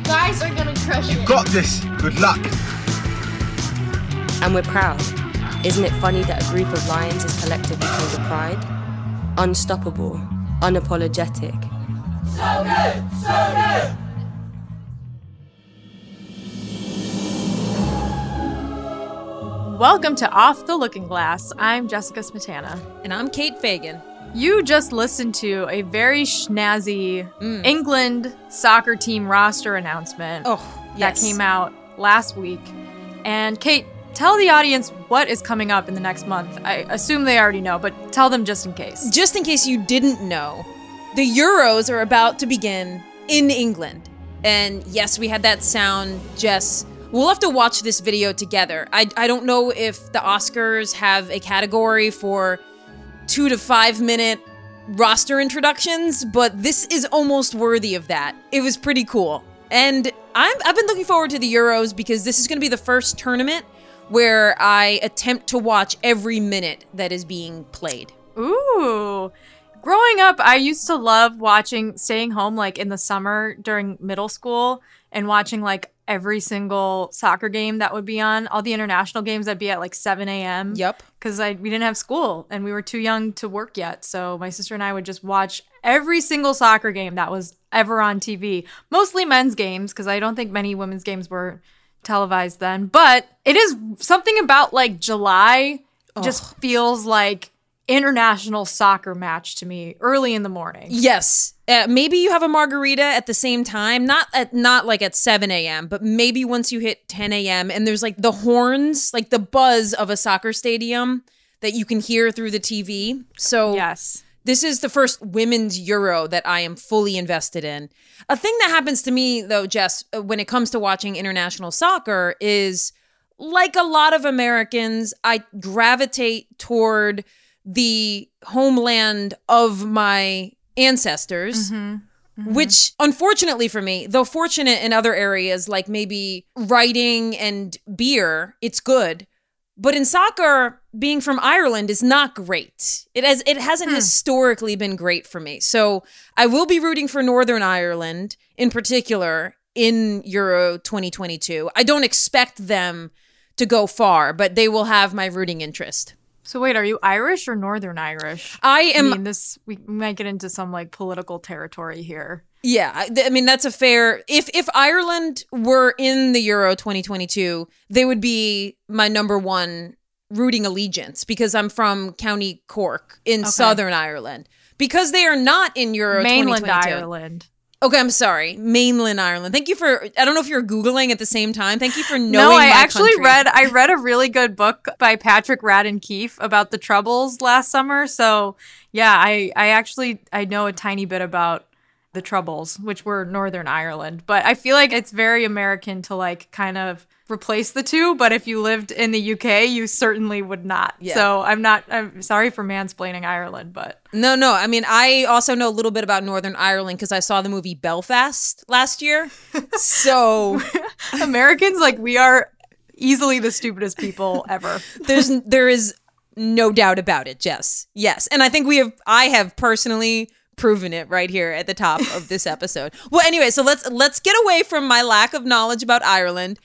Guys are gonna crush it. Got this. Good luck. And we're proud. Isn't it funny that a group of lions is collectively called a pride? Unstoppable, unapologetic. So good, so good. Welcome to Off the Looking Glass. I'm Jessica Smetana. And I'm Kate Fagan. You just listened to a very schnazzy Mm. England soccer team roster announcement Oh, that came out last week. And Kate, tell the audience what is coming up in the next month. I assume they already know, but tell them just in case. Just in case you didn't know, the Euros are about to begin in England. And yes, we had that sound, Jess. We'll have to watch this video together. I, I don't know if the Oscars have a category for two to five minute roster introductions, but this is almost worthy of that. It was pretty cool. And I'm, I've been looking forward to the Euros because this is going to be the first tournament where I attempt to watch every minute that is being played. Ooh. Growing up, I used to love watching, staying home like in the summer during middle school and watching like every single soccer game that would be on. All the international games that'd be at like 7 a.m. Yep. Because I we didn't have school and we were too young to work yet. So my sister and I would just watch every single soccer game that was ever on TV. Mostly men's games because I don't think many women's games were televised then. But it is something about like July just feels like international soccer match to me early in the morning. Yes. Uh, maybe you have a margarita at the same time, not at not like at 7 a.m., but maybe once you hit 10 a.m. and there's like the horns, like the buzz of a soccer stadium that you can hear through the TV. So Yes. this is the first women's Euro that I am fully invested in. A thing that happens to me, though, Jess, uh, when it comes to watching international soccer is like a lot of Americans, I gravitate toward the homeland of my ancestors. Mm-hmm. Mm-hmm. Which, unfortunately for me, though fortunate in other areas like maybe writing and beer, it's good. But in soccer, being from Ireland is not great. It has it hasn't hmm. historically been great for me. So I will be rooting for Northern Ireland in particular in Euro 2022. I don't expect them to go far, but they will have my rooting interest. So wait, are you Irish or Northern Irish? I I am mean, this we might get into some like political territory here. Yeah, I, th- I mean that's a fair. If if Ireland were in the Euro 2022, they would be my number one rooting allegiance because I'm from County Cork in Southern Ireland. Because they are not in Euro Mainland 2022. Ireland. Okay, I'm sorry, mainland Ireland. Thank you for. I don't know if you're googling at the same time. Thank you for knowing. no, I actually country. read I read a really good book by Patrick Radden Keefe about the Troubles last summer. So yeah, I I actually I know a tiny bit about the Troubles, which were Northern Ireland. But I feel like it's very American to like kind of replace the two. But if you lived in the UK, you certainly would not. Yeah. So I'm not. I'm sorry for mansplaining Ireland, but No, no. I mean, I also know a little bit about Northern Ireland because I saw the movie Belfast last year. so Americans like we are easily the stupidest people ever. there's there is no doubt about it jess yes and i think we have i have personally proven it right here at the top of this episode well anyway so let's let's get away from my lack of knowledge about ireland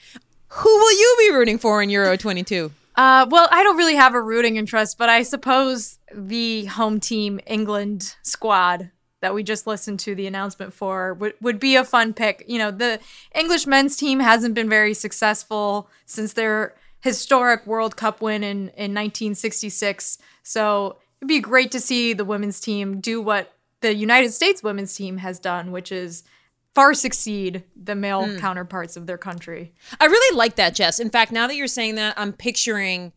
who will you be rooting for in euro 22 Uh, well, I don't really have a rooting interest, but I suppose the home team England squad that we just listened to the announcement for would, would be a fun pick. You know, the English men's team hasn't been very successful since their historic World Cup win in, in 1966. So it'd be great to see the women's team do what the United States women's team has done, which is far succeed the male hmm. counterparts of their country. i really like that jess in fact now that you're saying that i'm picturing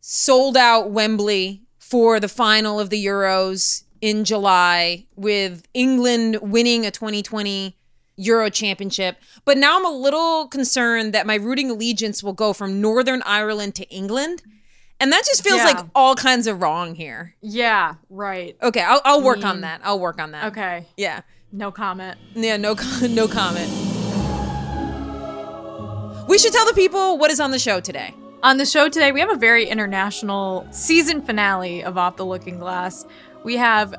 sold out wembley for the final of the euros in july with england winning a 2020 Euro Championship. But now I'm a little concerned that my rooting allegiance will go from Northern Ireland to England. And that just feels Yeah. like all kinds of wrong here. Yeah, right. Okay, I'll, I'll work on mean- that. I'll work on that. Okay. Yeah. No comment. Yeah, no, no comment. We should tell the people what is on the show today. On the show today, we have a very international season finale of Off the Looking Glass. We have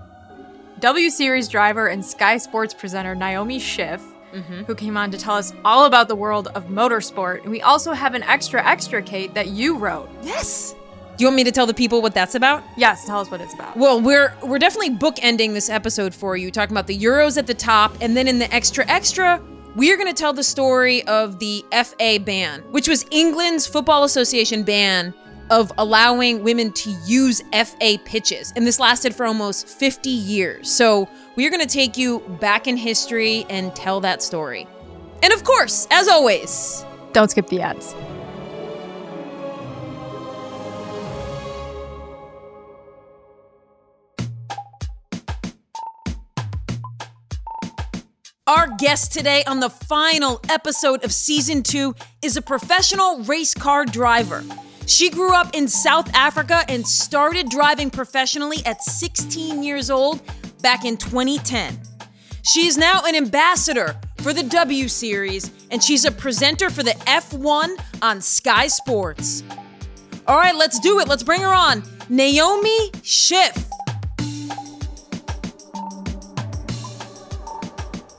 W Series driver and Sky Sports presenter Naomi Schiff, mm-hmm. who came on to tell us all about the world of motorsport. And we also have an extra, extra, Kate, that you wrote. Yes. Do you want me to tell the people what that's about? Yes, tell us what it's about. Well, we're we're definitely bookending this episode for you, talking about the Euros at the top, and then in the extra extra, we are going to tell the story of the FA ban, which was England's Football Association ban of allowing women to use FA pitches, and this lasted for almost 50 years. So we are going to take you back in history and tell that story. And of course, as always, Don't skip the ads. Our guest today on the final episode of season two is a professional race car driver. She grew up in South Africa and started driving professionally at 16 years old back in 2010. She is now an ambassador for the W Series and she's a presenter for the F1 on Sky Sports. All right, let's do it. Let's bring her on. Naomi Schiff.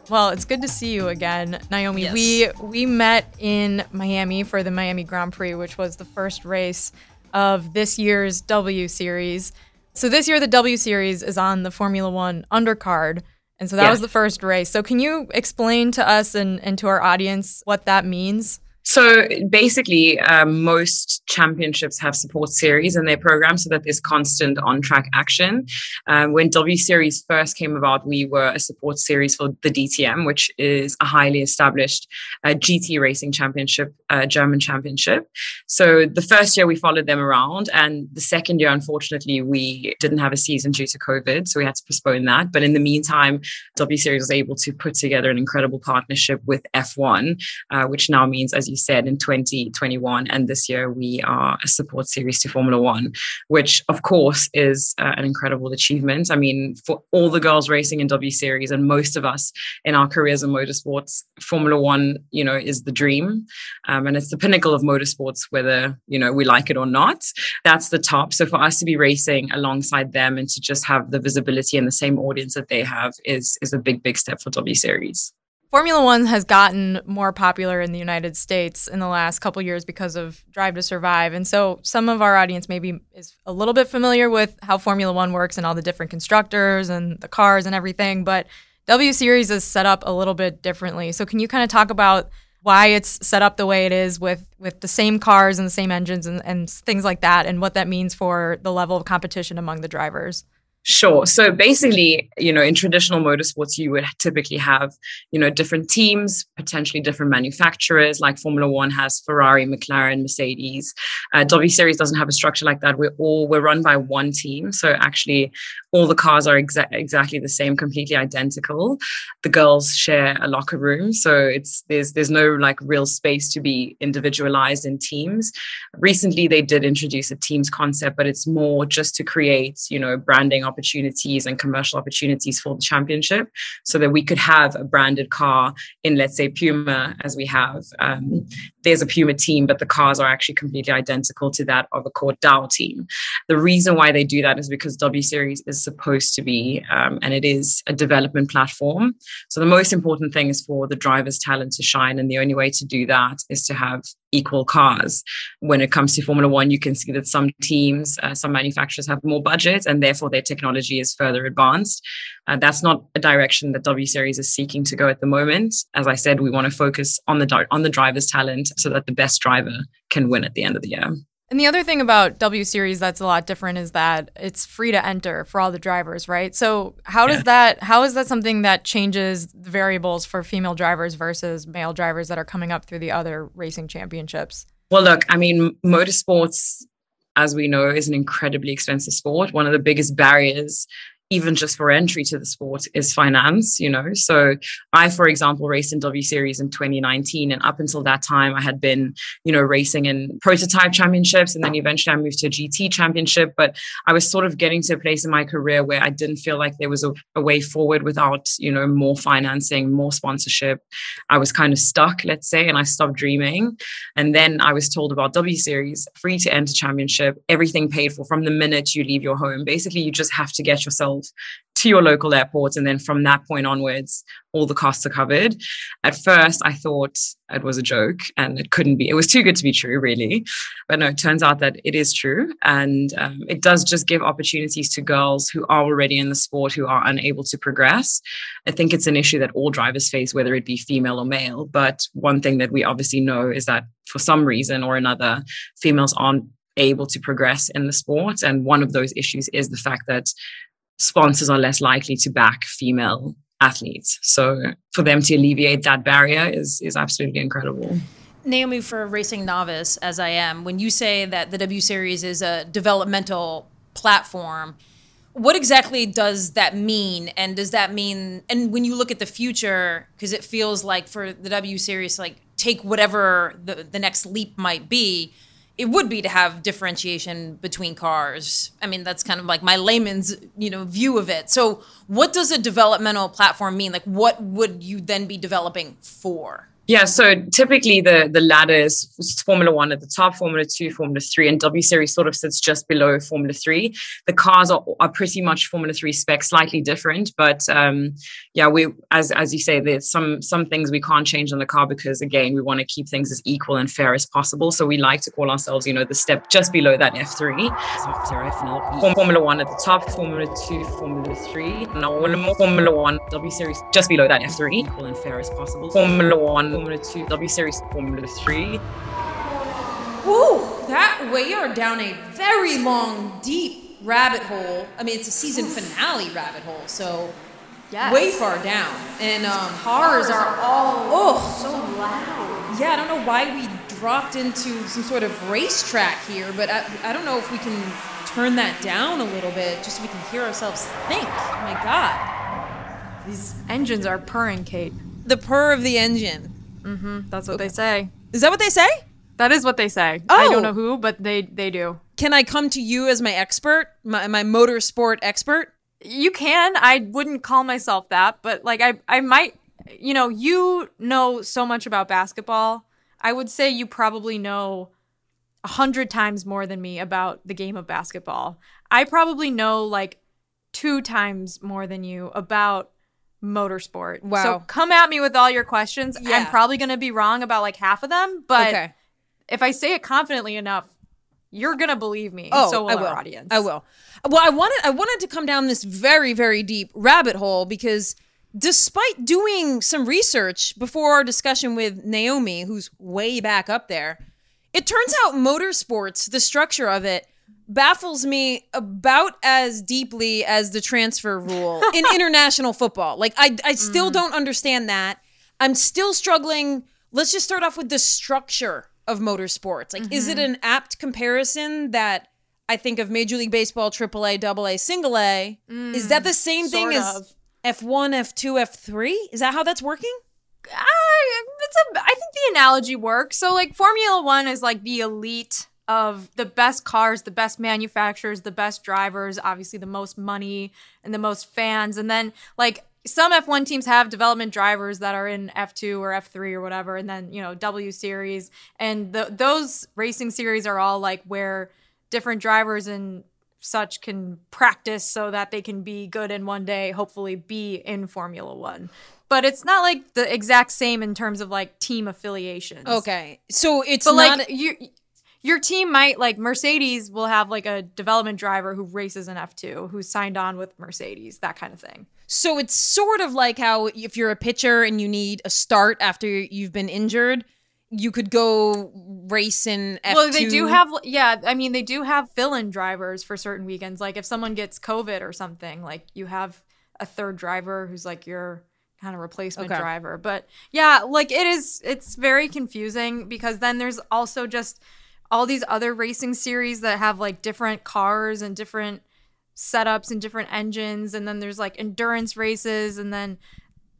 Well, it's good to see you again, Naomi. Yes. We we met in Miami for the Miami Grand Prix, which was the first race of this year's W Series. So this year the W Series is on the Formula 1 undercard. And so that Yeah. was the first race. So can you explain to us and, and to our audience what that means? So basically, um, most championships have support series in their program so that there's constant on track action. Um, when W Series first came about, we were a support series for the DTM, which is a highly established uh, GT racing championship, uh, German championship. So the first year we followed them around, and the second year, unfortunately, we didn't have a season due to COVID, so we had to postpone that. But in the meantime, W Series was able to put together an incredible partnership with F1, uh, which now means, as you said, in 2021 and this year, we are a support series to Formula One, which of course is uh, an incredible achievement. I mean, for all the girls racing in W Series and most of us in our careers in motorsports, Formula One, you know, is the dream. Um, and it's the pinnacle of motorsports, whether, you know, we like it or not. That's the top. So for us to be racing alongside them and to just have the visibility and the same audience that they have is, is a big, big step for W Series. Formula One has gotten more popular in the United States in the last couple years because of Drive to Survive. And so some of our audience maybe is a little bit familiar with how Formula One works and all the different constructors and the cars and everything. But W Series is set up a little bit differently. So can you kind of talk about why it's set up the way it is with with the same cars and the same engines and, and things like that and what that means for the level of competition among the drivers? Sure. So basically, you know, in traditional motorsports, you would typically have, you know, different teams, potentially different manufacturers. Like Formula One has Ferrari, McLaren, Mercedes. Uh, W Series doesn't have a structure like that. We're all we're run by one team. So actually, all the cars are exa- exactly the same, completely identical. The girls share a locker room, so it's there's there's no like real space to be individualized in teams. Recently, they did introduce a teams concept, but it's more just to create, you know, branding opportunities and commercial opportunities for the championship so that we could have a branded car in, let's say, Puma, as we have. Um, there's a Puma team, but the cars are actually completely identical to that of a Court Dow team. The reason why they do that is because W Series is supposed to be, um, and it is a development platform. So the most important thing is for the driver's talent to shine. And the only way to do that is to have equal cars. When it comes to Formula One, you can see that some teams, uh, some manufacturers have more budget and therefore their technology is further advanced. Uh, that's not a direction that W Series is seeking to go at the moment. As I said, we want to focus on the on the driver's talent so that the best driver can win at the end of the year. And the other thing about W Series that's a lot different is that it's free to enter for all the drivers, right? So how does Yeah. that how is that something that changes the variables for female drivers versus male drivers that are coming up through the other racing championships? Well, look, I mean, motorsports, as we know, is an incredibly expensive sport. One of the biggest barriers even just for entry to the sport is finance you know? So i for example raced in w series in 2019 and up until that time i had been you know racing in prototype championships and then eventually i moved to a gt championship. But i was sort of getting to a place in my career where i didn't feel like there was a, a way forward without you know more financing more sponsorship. I was kind of stuck let's say and i stopped dreaming. And then i was told about w series free to enter championship everything paid for. From the minute you leave your home basically you just have to get yourself to your local airport. And then from that point onwards, all the costs are covered. At first, I thought it was a joke and it couldn't be. It was too good to be true, really. But no, it turns out that it is true. And um, it does just give opportunities to girls who are already in the sport who are unable to progress. I think it's an issue that all drivers face, whether it be female or male. But one thing that we obviously know is that for some reason or another, females aren't able to progress in the sport. And one of those issues is the fact that sponsors are less likely to back female athletes. So for them to alleviate that barrier is is absolutely incredible. Naomi, for a racing novice as I am, when you say that the W Series is a developmental platform, what exactly does that mean? And does that mean, and when you look at the future, because it feels like for the W Series, like take whatever the, the next leap might be, it would be to have differentiation between cars. I mean, that's kind of like my layman's, you know, view of it. So, what does a developmental platform mean? Like what would you then be developing for? Yeah, so typically the the ladder is Formula One at the top, Formula Two, Formula Three, and W Series sort of sits just below Formula Three. The cars are, are pretty much Formula Three spec, slightly different, but um, yeah, we as as you say, there's some some things we can't change on the car because again, we want to keep things as equal and fair as possible. So we like to call ourselves, you know, the step just below that F three. Formula One at the top, Formula Two, Formula Three, now Formula One W Series just below that F three, equal and fair as possible. Formula One Formula 2, W Series Formula 3. Ooh, that we are down a very long, deep rabbit hole. I mean, it's a season finale rabbit hole, so yes. way far down. And um, cars are all oh so loud. Yeah, I don't know why we dropped into some sort of racetrack here, but I, I don't know if we can turn that down a little bit just so we can hear ourselves think. Oh my God. These engines are purring, Kate. The purr of the engine. Mm-hmm. That's what okay. they say. Is that what they say? That is what they say. Oh. I don't know who, but they they do. Can I come to you as my expert, my, my motorsport expert? You can. I wouldn't call myself that, but like I I might. You know, you know so much about basketball. I would say you probably know a hundred times more than me about the game of basketball. I probably know like two times more than you about motorsport. Wow. So come at me with all your questions. Yeah. I'm probably going to be wrong about like half of them, but okay. if I say it confidently enough, you're going to believe me. Oh, so will I will. our audience. I will. Well, I wanted I wanted to come down this very very deep rabbit hole because despite doing some research before our discussion with Naomi, who's way back up there, it turns out motorsports, the structure of it baffles me about as deeply as the transfer rule in international football. Like I I still mm. don't understand that. I'm still struggling. Let's just start off with the structure of motorsports. Like mm-hmm. is it mm-hmm. an apt comparison that I think of Major League Baseball AAA, AA, single A? Mm, is that the same thing as F1, F2, F3? Is that how that's working? I, it's a, I think the analogy works. So like Formula 1 is like the elite of the best cars, the best manufacturers, the best drivers, obviously the most money and the most fans. And then like some F1 teams have development drivers that are in F2 or F3 or whatever, and then you know W series, and the, those racing series are all like where different drivers and such can practice so that they can be good and one day hopefully be in Formula One. But it's not like the exact same in terms of like team affiliations. Okay, so it's but not like you your team might like Mercedes will have like a development driver who races in F2 who's signed on with Mercedes, that kind of thing. So it's sort of like how if you're a pitcher and you need a start after you've been injured, you could go race in F2. Well, they do have yeah, I mean they do have fill-in drivers for certain weekends. Like if someone gets COVID or something, like you have a third driver who's like your kind of replacement okay. driver. But yeah, like it is it's very confusing because then there's also just all these other racing series that have like different cars and different setups and different engines, and then there's like endurance races, and then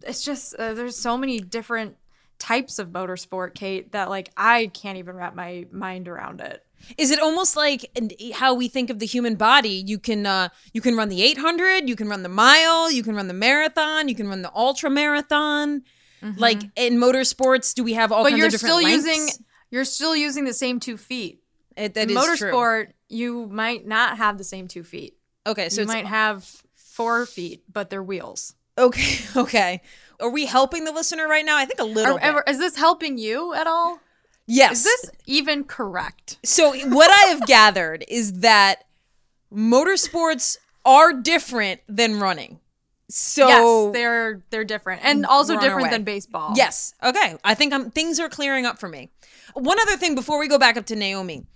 it's just uh, there's so many different types of motorsport, Kate, that like I can't even wrap my mind around it. Is it almost like how we think of the human body? You can uh, you can run the 800, you can run the mile, you can run the marathon, you can run the ultra marathon. Mm-hmm. Like in motorsports, do we have all but kinds of different still lengths? using you're still using the same two feet. It, that in is motorsport, true. you might not have the same two feet. Okay, so you it's might have four feet, but they're wheels. okay. Okay, are we helping the listener right now? I think a little. Are- bit. is this helping you at all? yes. Is this even correct? So what I have gathered is that motorsports are different than running. So yes, they're they're different and also We're on our different way. than baseball. Yes. Okay. I think I'm, things are clearing up for me. One other thing before we go back up to Naomi.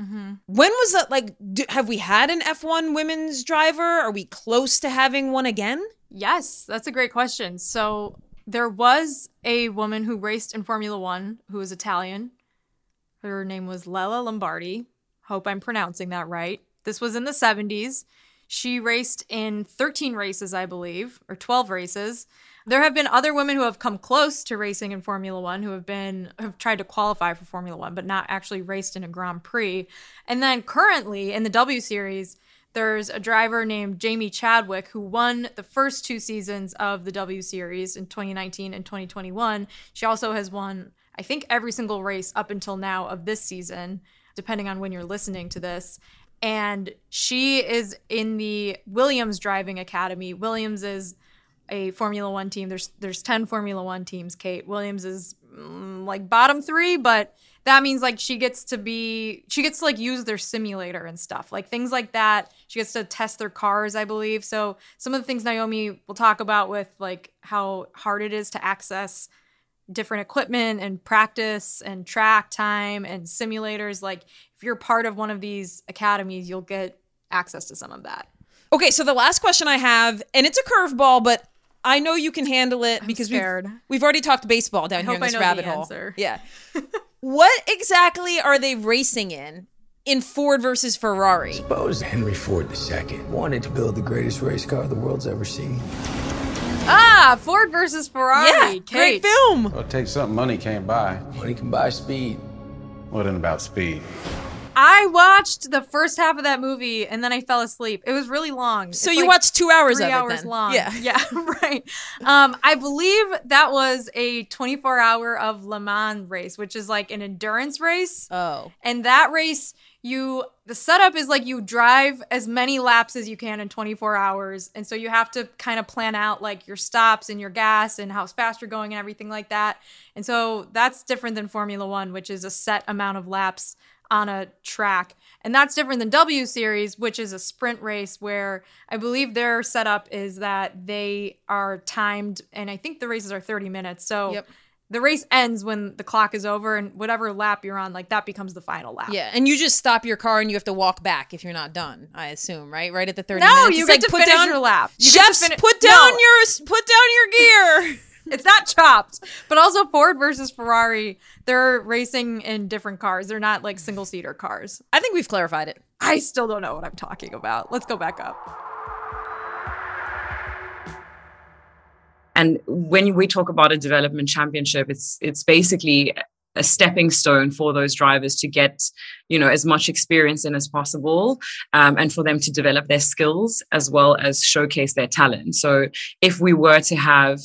Mm-hmm. When was that? Like, do, have we had an F1 women's driver? Are we close to having one again? Yes, that's a great question. So there was a woman who raced in Formula One who was Italian. Her name was Lella Lombardi. Hope I'm pronouncing that right. This was in the 70s. She raced in 13 races, I believe, or 12 races. There have been other women who have come close to racing in Formula One who have been have tried to qualify for Formula One, but not actually raced in a Grand Prix. And then currently in the W Series, there's a driver named Jamie Chadwick who won the first two seasons of the W Series in 2019 and 2021. She also has won, I think, every single race up until now of this season, depending on when you're listening to this. And she is in the Williams Driving Academy. Williams is a Formula One team. There's there's ten Formula One teams. Kate Williams is mm, like bottom three, but that means like she gets to be she gets to like use their simulator and stuff like things like that. She gets to test their cars, I believe. So some of the things Naomi will talk about with like how hard it is to access different equipment and practice and track time and simulators. Like if you're part of one of these academies, you'll get access to some of that. Okay, so the last question I have, and it's a curveball, but I know you can handle it because we've, we've already talked baseball down here in this rabbit hole. answer. Yeah. what exactly are they racing in in Ford versus Ferrari? Suppose Henry Ford II wanted to build the greatest race car the world's ever seen. Ah, Ford versus Ferrari. Yeah, Kate. great film. Well, it takes something money can't buy. Money can buy speed. What in about speed? I watched the first half of that movie and then I fell asleep. It was really long. So It's you like watched two hours three of it hours then. long. Yeah. yeah, right. Um, I believe that was a 24 hour of Le Mans race, which is like an endurance race. Oh. And that race, you the setup is like you drive as many laps as you can in 24 hours. And so you have to kind of plan out like your stops and your gas and how fast you're going and everything like that. And so that's different than Formula One, which is a set amount of laps on a track. And that's different than W Series, which is a sprint race where I believe their setup is that they are timed and I think the races are 30 minutes. So Yep. the race ends when the clock is over and whatever lap you're on, like that becomes the final lap. Yeah, and you just stop your car and you have to walk back if you're not done. I assume, right? Right at the thirty No, minutes. you It's get to finish your lap. You chefs, fini- put down No. your put down your gear. It's not chopped, but also Ford versus Ferrari, they're racing in different cars. They're not like single seater cars. I think we've clarified it. I still don't know what I'm talking about. Let's go back up. And when we talk about a development championship, it's it's basically a stepping stone for those drivers to get you know as much experience in as possible um, and for them to develop their skills as well as showcase their talent so if we were to have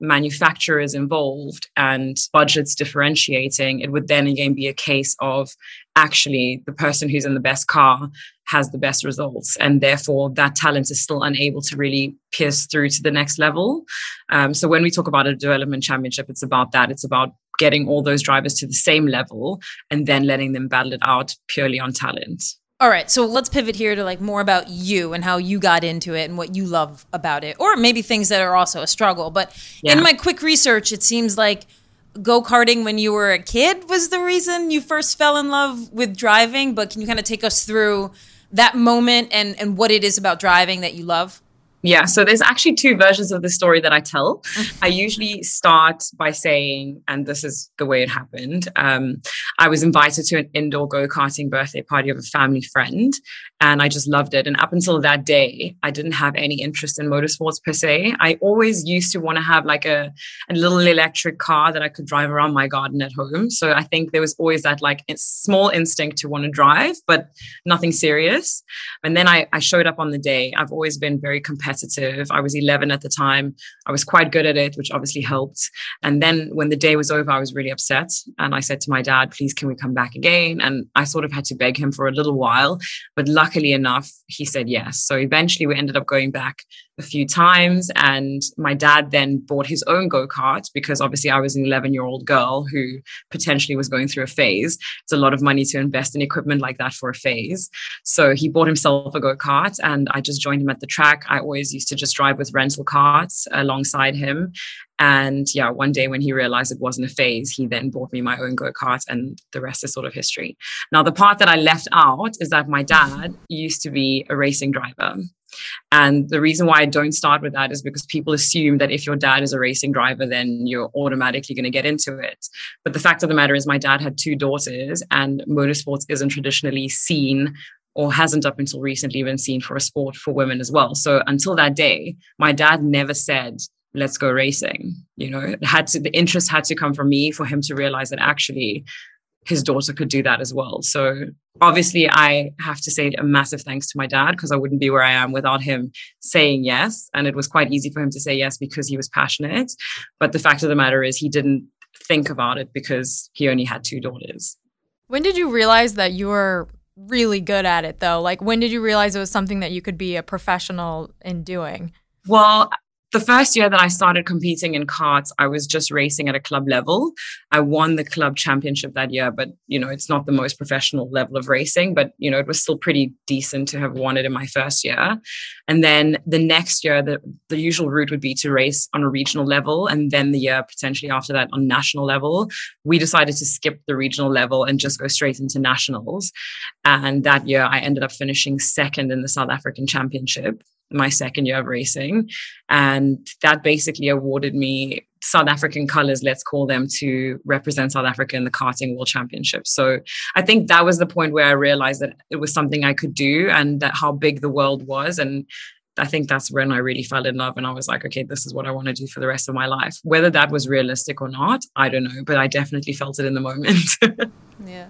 manufacturers involved and budgets differentiating it would then again be a case of actually the person who's in the best car has the best results and therefore that talent is still unable to really pierce through to the next level. Um, so when we talk about a development championship it's about that. It's about getting all those drivers to the same level and then letting them battle it out purely on talent All right, so let's pivot here to like more about you and how you got into it and what you love about it, or maybe things that are also a struggle. But Yeah. in my quick research, it seems like go karting when you were a kid was the reason you first fell in love with driving. But can you kind of take us through that moment and and what it is about driving that you love? Yeah, so there's actually two versions of the story that I tell. I usually start by saying, and this is the way it happened. Um, I was invited to an indoor go karting birthday party of a family friend, and I just loved it. And up until that day, I didn't have any interest in motorsports per se. I always used to want to have like a, a little electric car that I could drive around my garden at home. So I think there was always that like small instinct to want to drive, but nothing serious. And then I, I showed up on the day. I've always been very competitive. I was 11 at the time. I was quite good at it, which obviously helped. And then when the day was over, I was really upset. And I said to my dad, please, can we come back again? And I sort of had to beg him for a little while. But luckily enough, he said yes. So eventually we ended up going back a few times. And my dad then bought his own go kart because obviously I was an 11 year old girl who potentially was going through a phase. It's a lot of money to invest in equipment like that for a phase. So he bought himself a go kart and I just joined him at the track. I always used to just drive with rental carts alongside him. And yeah, one day when he realized it wasn't a phase, he then bought me my own go kart, and the rest is sort of history. Now, the part that I left out is that my dad used to be a racing driver. And the reason why I don't start with that is because people assume that if your dad is a racing driver, then you're automatically going to get into it. But the fact of the matter is, my dad had two daughters, and motorsports isn't traditionally seen or hasn't up until recently been seen for a sport for women as well. So until that day, my dad never said, let's go racing. You know, it had to, the interest had to come from me for him to realize that actually his daughter could do that as well. So obviously, I have to say a massive thanks to my dad because I wouldn't be where I am without him saying yes. And it was quite easy for him to say yes because he was passionate. But the fact of the matter is, he didn't think about it because he only had two daughters. When did you realize that you were really good at it, though? Like, when did you realize it was something that you could be a professional in doing? Well, the first year that I started competing in karts, I was just racing at a club level. I won the club championship that year, but you know, it's not the most professional level of racing, but you know, it was still pretty decent to have won it in my first year. And then the next year, the, the usual route would be to race on a regional level. And then the year potentially after that on national level. We decided to skip the regional level and just go straight into nationals. And that year I ended up finishing second in the South African championship my second year of racing. And that basically awarded me South African colors, let's call them, to represent South Africa in the karting world championship. So I think that was the point where I realized that it was something I could do and that how big the world was. And I think that's when I really fell in love and I was like, okay, this is what I want to do for the rest of my life. Whether that was realistic or not, I don't know, but I definitely felt it in the moment. yeah.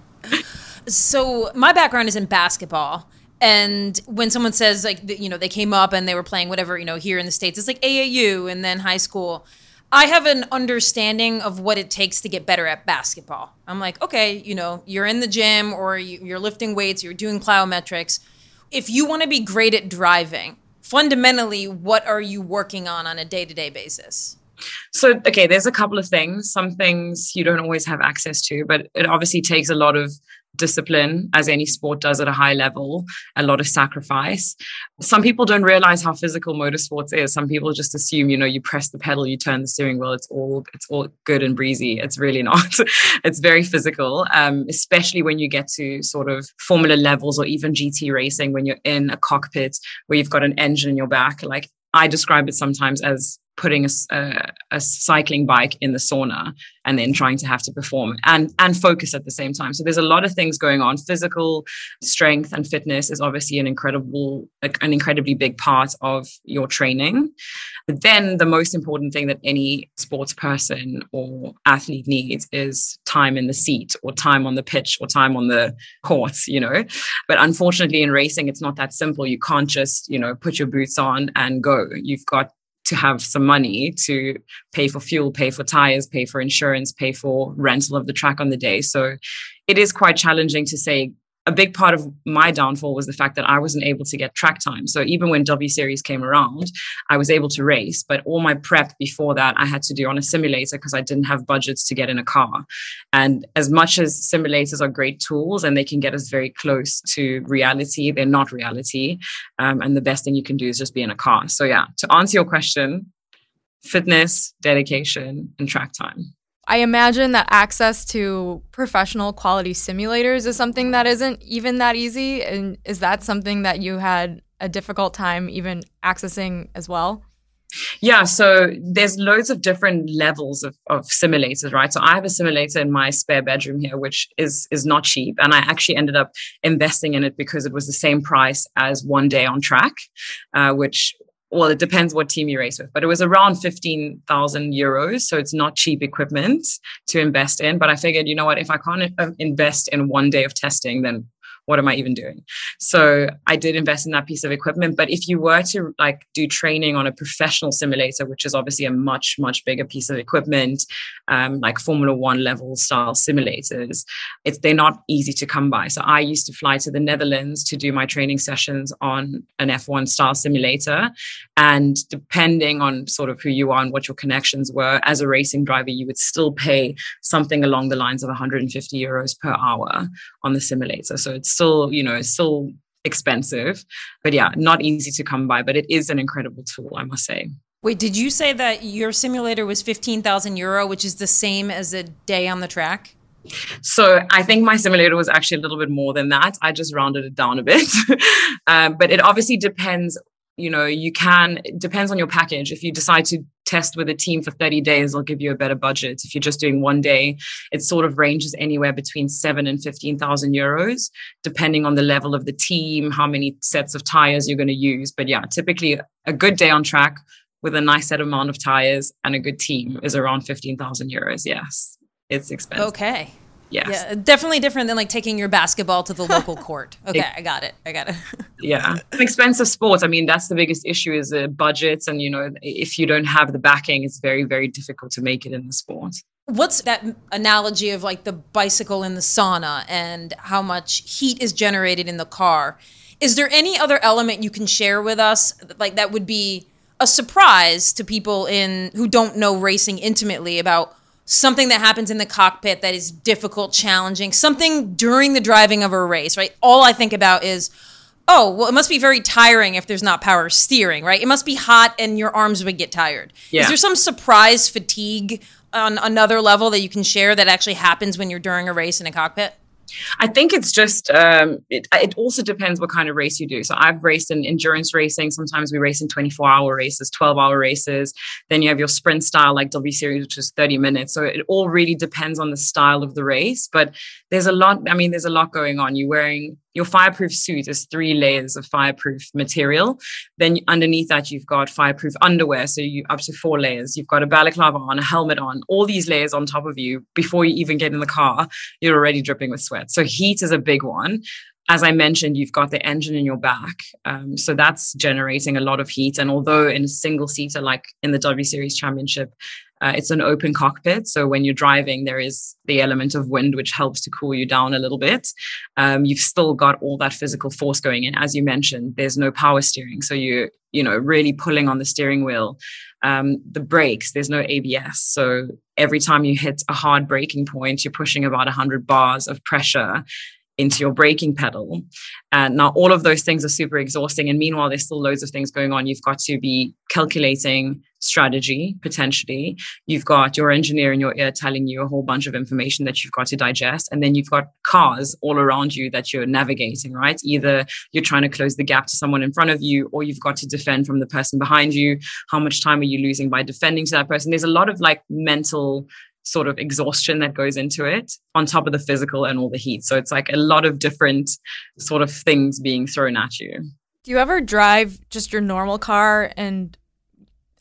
So my background is in basketball and when someone says like you know they came up and they were playing whatever you know here in the states it's like aau and then high school. I have an understanding of what it takes to get better at basketball. I'm like okay you know you're in the gym or you're lifting weights you're doing plyometrics. If you want to be great at driving fundamentally what are you working on on a day-to-day basis? So okay there's a couple of things some things you don't always have access to but it obviously takes a lot of discipline as any sport does at a high level a lot of sacrifice. Some people don't realize how physical motorsports is. Some people just assume you know you press the pedal you turn the steering wheel it's all it's all good and breezy. It's really not. It's very physical um, especially when you get to sort of formula levels or even gt racing when you're in a cockpit where you've got an engine in your back. Like I describe it sometimes as putting a, a, a, cycling bike in the sauna and then trying to have to perform and and focus at the same time. So there's a lot of things going on. Physical strength and fitness is obviously an incredible an incredibly big part of your training. But then the most important thing that any sports person or athlete needs is time in the seat or time on the pitch or time on the courts you know? But unfortunately in racing it's not that simple. You can't just you know put your boots on and go. You've got to have some money to pay for fuel, pay for tires, pay for insurance, pay for rental of the track on the day. So it is quite challenging to say, a big part of my downfall was the fact that I wasn't able to get track time. So even when W Series came around, I was able to race, but all my prep before that I had to do on a simulator because I didn't have budgets to get in a car. And as much as simulators are great tools and they can get us very close to reality, they're not reality. Um, and the best thing you can do is just be in a car. So yeah, to answer your question, fitness, dedication, and track time. I imagine that access to professional quality simulators is something that isn't even that easy. And is that something that you had a difficult time even accessing as well? Yeah, so there's loads of different levels of, of simulators, right? So I have a simulator in my spare bedroom here, which is is not cheap, and I actually ended up investing in it because it was the same price as one day on track, uh, which well, it depends what team you race with, but it was around 15,000 euros. So it's not cheap equipment to invest in. But I figured, you know what, if I can't uh, invest in one day of testing, then what am I even doing? So I did invest in that piece of equipment. But if you were to like do training on a professional simulator, which is obviously a much, much bigger piece of equipment, um, like Formula One level style simulators, it's they're not easy to come by. So I used to fly to the Netherlands to do my training sessions on an F1 style simulator. And depending on sort of who you are and what your connections were, as a racing driver, you would still pay something along the lines of 150 euros per hour on the simulator. So it's still, you know, still expensive, but yeah, not easy to come by. But it is an incredible tool, I must say. Wait, did you say that your simulator was 15,000 euro, which is the same as a day on the track? So I think my simulator was actually a little bit more than that. I just rounded it down a bit. um, but it obviously depends you know you can it depends on your package. If you decide to test with a team for 30 days they'll give you a better budget. If you're just doing one day it sort of ranges anywhere between 7 and 15,000 euros depending on the level of the team how many sets of tires you're going to use. But yeah typically a good day on track with a nice set amount of tires and a good team is around 15,000 euros. Yes it's expensive. Okay Yes. Yeah, definitely different than like taking your basketball to the local court. Okay, I got it. I got it. yeah, an expensive sport. I mean, that's the biggest issue is the budgets, and you know, if you don't have the backing, it's very, very difficult to make it in the sport. What's that analogy of like the bicycle in the sauna and how much heat is generated in the car? Is there any other element you can share with us, like that would be a surprise to people in who don't know racing intimately about? Something that happens in the cockpit that is difficult, challenging, something during the driving of a race, right? All I think about is, oh, well, it must be very tiring if there's not power steering, right? It must be hot and your arms would get tired. Yeah. Is there some surprise fatigue on another level that you can share that actually happens when you're during a race in a cockpit? I think it's just um, it, it also depends what kind of race you do. So I've raced in endurance racing. Sometimes we race in 24 hour races, 12 hour races. Then you have your sprint style like W Series, which is 30 minutes. So it all really depends on the style of the race. But there's a lot. I mean, there's a lot going on. You're wearing your fireproof suit is three layers of fireproof material. Then underneath that, you've got fireproof underwear. So you up to four layers. You've got a balaclava on, a helmet on, all these layers on top of you before you even get in the car. You're already dripping with sweat. So heat is a big one. As I mentioned, you've got the engine in your back. Um, so that's generating a lot of heat. And although in a single seater, like in the W Series Championship, uh, it's an open cockpit. So when you're driving, there is the element of wind, which helps to cool you down a little bit. Um, you've still got all that physical force going in. As you mentioned, there's no power steering. So you're, you know, really pulling on the steering wheel. Um, the brakes, there's no ABS. So every time you hit a hard braking point, you're pushing about 100 bars of pressure into your braking pedal. And now all of those things are super exhausting. And meanwhile, there's still loads of things going on. You've got to be calculating strategy potentially. You've got your engineer in your ear telling you a whole bunch of information that you've got to digest. And then you've got cars all around you that you're navigating, right? Either you're trying to close the gap to someone in front of you, or you've got to defend from the person behind you. How much time are you losing by defending to that person? There's a lot of like mental sort of exhaustion that goes into it on top of the physical and all the heat. So it's like a lot of different sort of things being thrown at you. Do you ever drive just your normal car and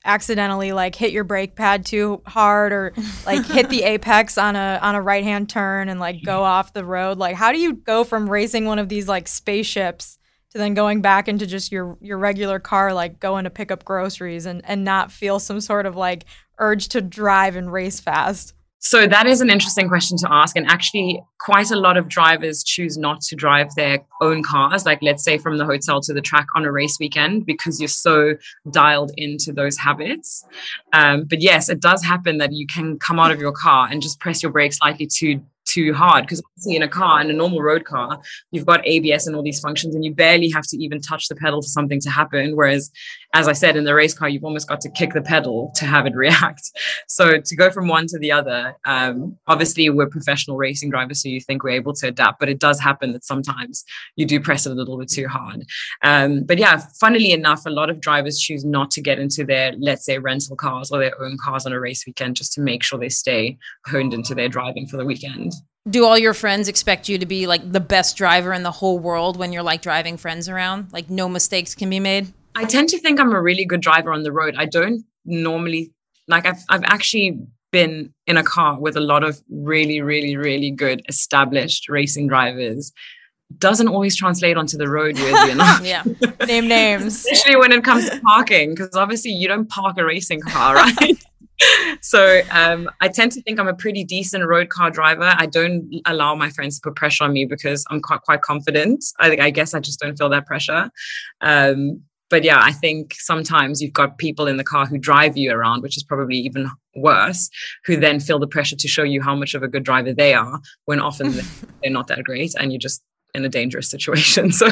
accidentally like hit your brake pad too hard or like hit the apex on a on a right hand turn and like go off the road? Like how do you go from racing one of these like spaceships to then going back into just your your regular car like going to pick up groceries and and not feel some sort of like urge to drive and race fast? So that is an interesting question to ask. And actually, quite a lot of drivers choose not to drive their own cars, like let's say from the hotel to the track on a race weekend, because you're so dialed into those habits. Um, but yes, it does happen that you can come out of your car and just press your brakes slightly too too hard because obviously in a car in a normal road car you've got abs and all these functions and you barely have to even touch the pedal for something to happen. Whereas as I said, in the race car, you've almost got to kick the pedal to have it react. So to go from one to the other, um, obviously we're professional racing drivers, so you think we're able to adapt, but it does happen that sometimes you do press it a little bit too hard. Um, but yeah, funnily enough, a lot of drivers choose not to get into their, let's say, rental cars or their own cars on a race weekend just to make sure they stay honed into their driving for the weekend. Do all your friends expect you to be like the best driver in the whole world when you're like driving friends around? Like no mistakes can be made? I tend to think I'm a really good driver on the road. I don't normally like I've I've actually been in a car with a lot of really, really, really good established racing drivers doesn't always translate onto the road weirdly enough. yeah. Name names. Especially when it comes to parking, because obviously you don't park a racing car, right? so um, I tend to think I'm a pretty decent road car driver. I don't allow my friends to put pressure on me because I'm quite quite confident. I, I guess I just don't feel that pressure. Um, but yeah, I think sometimes you've got people in the car who drive you around, which is probably even worse, who then feel the pressure to show you how much of a good driver they are when often they're not that great and you're just in a dangerous situation. So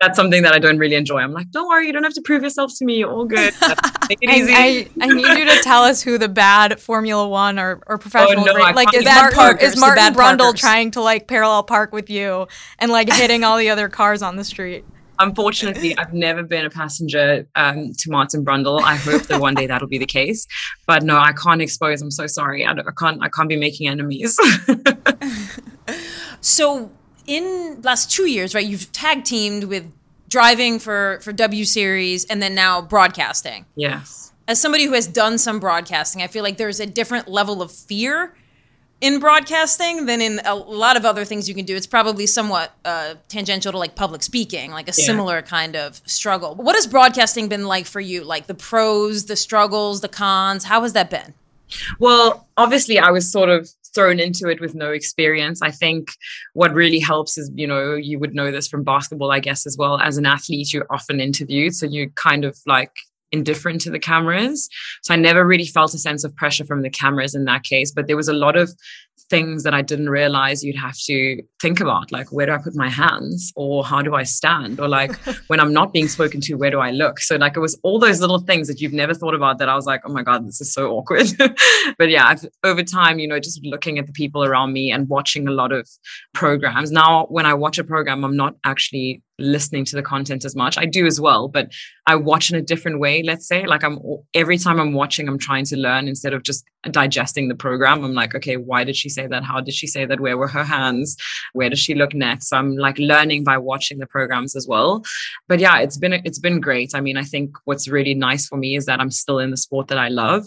that's something that I don't really enjoy. I'm like, don't worry, you don't have to prove yourself to me. You're all good. Make it easy. I, I, need you to tell us who the bad Formula One or, or oh, professional Oh, no, like is Martin, Parkers, is Martin Brundle Parkers. trying to like parallel park with you and like hitting all the other cars on the street. Unfortunately, I've never been a passenger um, to Martin Brundle. I hope that one day that'll be the case. But no, I can't expose. I'm so sorry. I, I can't. I can't be making enemies. So in last two years, right, you've tag teamed with driving for for W Series and then now broadcasting. yes. As somebody who has done some broadcasting, I feel like there's a different level of fear in broadcasting than in a lot of other things you can do. It's probably somewhat uh, tangential to like public speaking, like a Yeah. similar kind of struggle. What has broadcasting been like for you? Like the pros, the struggles, the cons. How has that been? Well, obviously, I was sort of thrown into it with no experience. I think what really helps is, you know, you would know this from basketball, I guess, as well. As an athlete, you're often interviewed. So you kind of like indifferent to the cameras. So I never really felt a sense of pressure from the cameras in that case. But there was a lot of things that I didn't realize you'd have to think about, like where do I put my hands or how do I stand? Or like when I'm not being spoken to, where do I look? So like it was all those little things that you've never thought about that I was like, oh my God, this is so awkward. but yeah, I've, over time, you know, just looking at the people around me and watching a lot of programs. Now, when I watch a program, I'm not actually listening to the content as much. I do as well, but I watch in a different way, let's say. Like I'm every time I'm watching, I'm trying to learn instead of just digesting the program. I'm like, okay, why did she say that? How did she say that? Where were her hands? Where does she look next? So I'm like learning by watching the programs as well. But yeah, it's been it's been great. I mean, I think what's really nice for me is that I'm still in the sport that I love,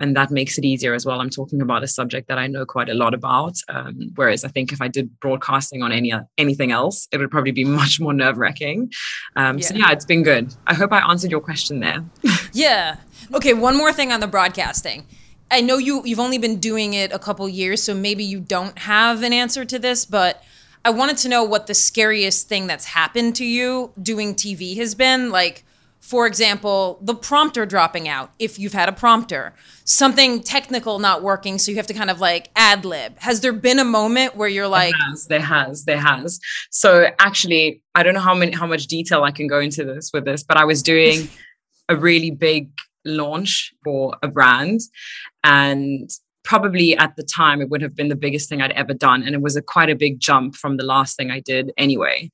and that makes it easier as well. I'm talking about a subject that I know quite a lot about. Um, whereas I think if I did broadcasting on any anything else, it would probably be much more nerve wracking. Um, So Yeah. yeah, it's been good. I hope I answered your question there. Yeah. Okay, one more thing on the broadcasting. I know you you've only been doing it a couple years, so maybe you don't have an answer to this, but I wanted to know what the scariest thing that's happened to you doing TV has been. Like, for example, the prompter dropping out if you've had a prompter, something technical not working, so you have to kind of like ad lib. Has there been a moment where you're like, there has, there has, there has. So actually, I don't know how many, how much detail I can go into this with this, but I was doing a really big launch for a brand, and probably at the time it would have been the biggest thing I'd ever done, and it was a quite a big jump from the last thing I did anyway.